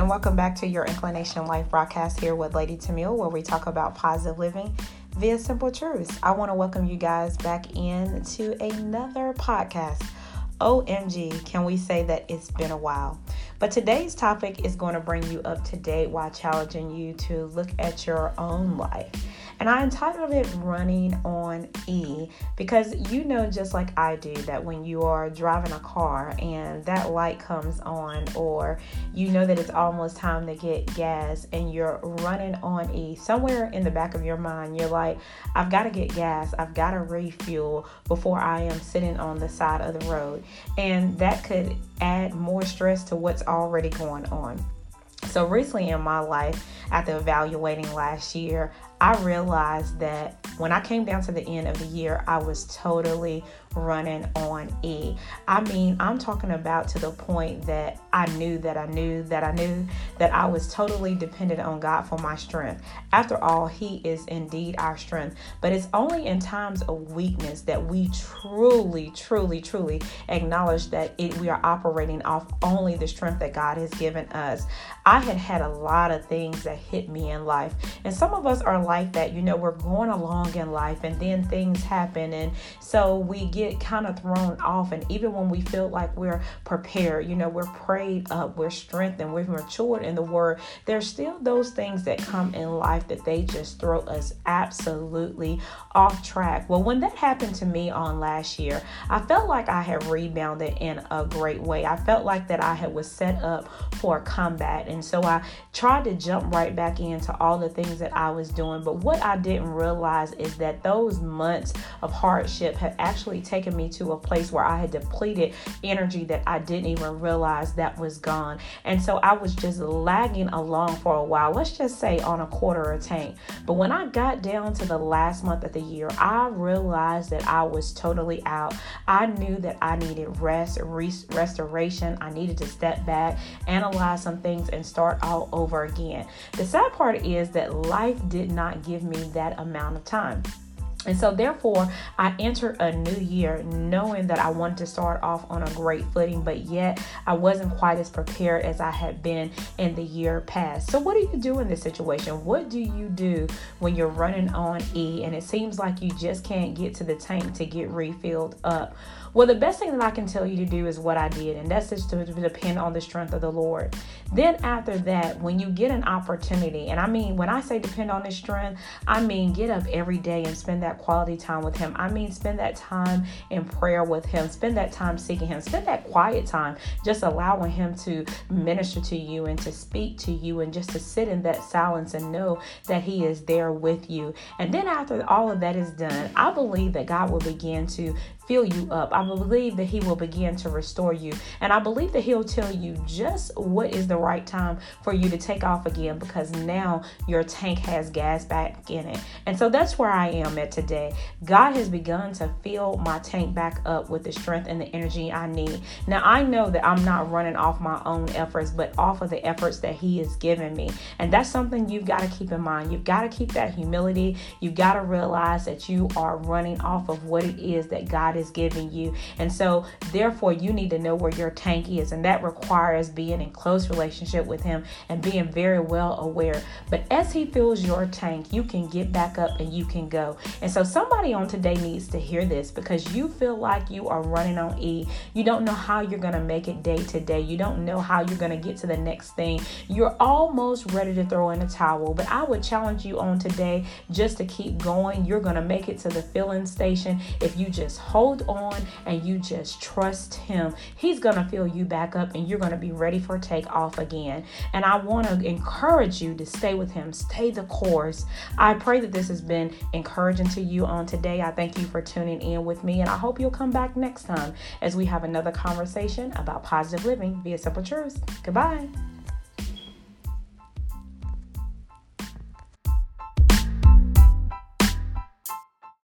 and welcome back to your Inclination Life broadcast here with Lady Tamil, where we talk about positive living via simple truths. I want to welcome you guys back in to another podcast. OMG, can we say that it's been a while? But today's topic is going to bring you up to date while challenging you to look at your own life and I entitled it Running on E because you know, just like I do, that when you are driving a car and that light comes on, or you know that it's almost time to get gas and you're running on E, somewhere in the back of your mind, you're like, I've got to get gas, I've got to refuel before I am sitting on the side of the road. And that could add more stress to what's already going on. So, recently in my life, after evaluating last year, I realized that when I came down to the end of the year, I was totally running on E. I mean, I'm talking about to the point that I knew that I knew that I knew that I was totally dependent on God for my strength. After all, He is indeed our strength. But it's only in times of weakness that we truly, truly, truly acknowledge that it, we are operating off only the strength that God has given us. I had had a lot of things that hit me in life, and some of us are like that. You know, we're going along in life, and then things happen, and so we get get kind of thrown off. And even when we feel like we're prepared, you know, we're prayed up, we're strengthened, we've matured in the word, there's still those things that come in life that they just throw us absolutely off track. Well, when that happened to me on last year, I felt like I had rebounded in a great way. I felt like that I had was set up for a comeback. And so I tried to jump right back into all the things that I was doing. But what I didn't realize is that those months of hardship had actually taken me to a place where I had depleted energy that I didn't even realize that was gone. And so I was just lagging along for a while, let's just say on a quarter of a tank. But when I got down to the last month of the year, I realized that I was totally out. I knew that I needed rest, restoration. I needed to step back, analyze some things, and start all over again. The sad part is that life did not give me that amount of time. And so, therefore, I entered a new year knowing that I wanted to start off on a great footing, but yet I wasn't quite as prepared as I had been in the year past. So, what do you do in this situation? What do you do when you're running on E and it seems like you just can't get to the tank to get refilled up? Well, the best thing that I can tell you to do is what I did, and that's just to depend on the strength of the Lord. Then, after that, when you get an opportunity, and I mean, when I say depend on His strength, I mean get up every day and spend that quality time with Him. I mean, spend that time in prayer with Him, spend that time seeking Him, spend that quiet time just allowing Him to minister to you and to speak to you, and just to sit in that silence and know that He is there with you. And then, after all of that is done, I believe that God will begin to fill you up. I believe that He will begin to restore you. And I believe that He'll tell you just what is the right time for you to take off again because now your tank has gas back in it. And so that's where I am at today. God has begun to fill my tank back up with the strength and the energy I need. Now, I know that I'm not running off my own efforts, but off of the efforts that He has given me. And that's something you've got to keep in mind. You've got to keep that humility. You've got to realize that you are running off of what it is that God is giving you. And so, therefore, you need to know where your tank is. And that requires being in close relationship with Him and being very well aware. But as He fills your tank, you can get back up and you can go. And so, somebody on today needs to hear this because you feel like you are running on E. You don't know how you're going to make it day to day. You don't know how you're going to get to the next thing. You're almost ready to throw in a towel. But I would challenge you on today just to keep going. You're going to make it to the filling station if you just hold hold on and you just trust Him, He's going to fill you back up and you're going to be ready for takeoff again. And I want to encourage you to stay with Him, stay the course. I pray that this has been encouraging to you on today. I thank you for tuning in with me, and I hope you'll come back next time as we have another conversation about positive living via simple truths. Goodbye.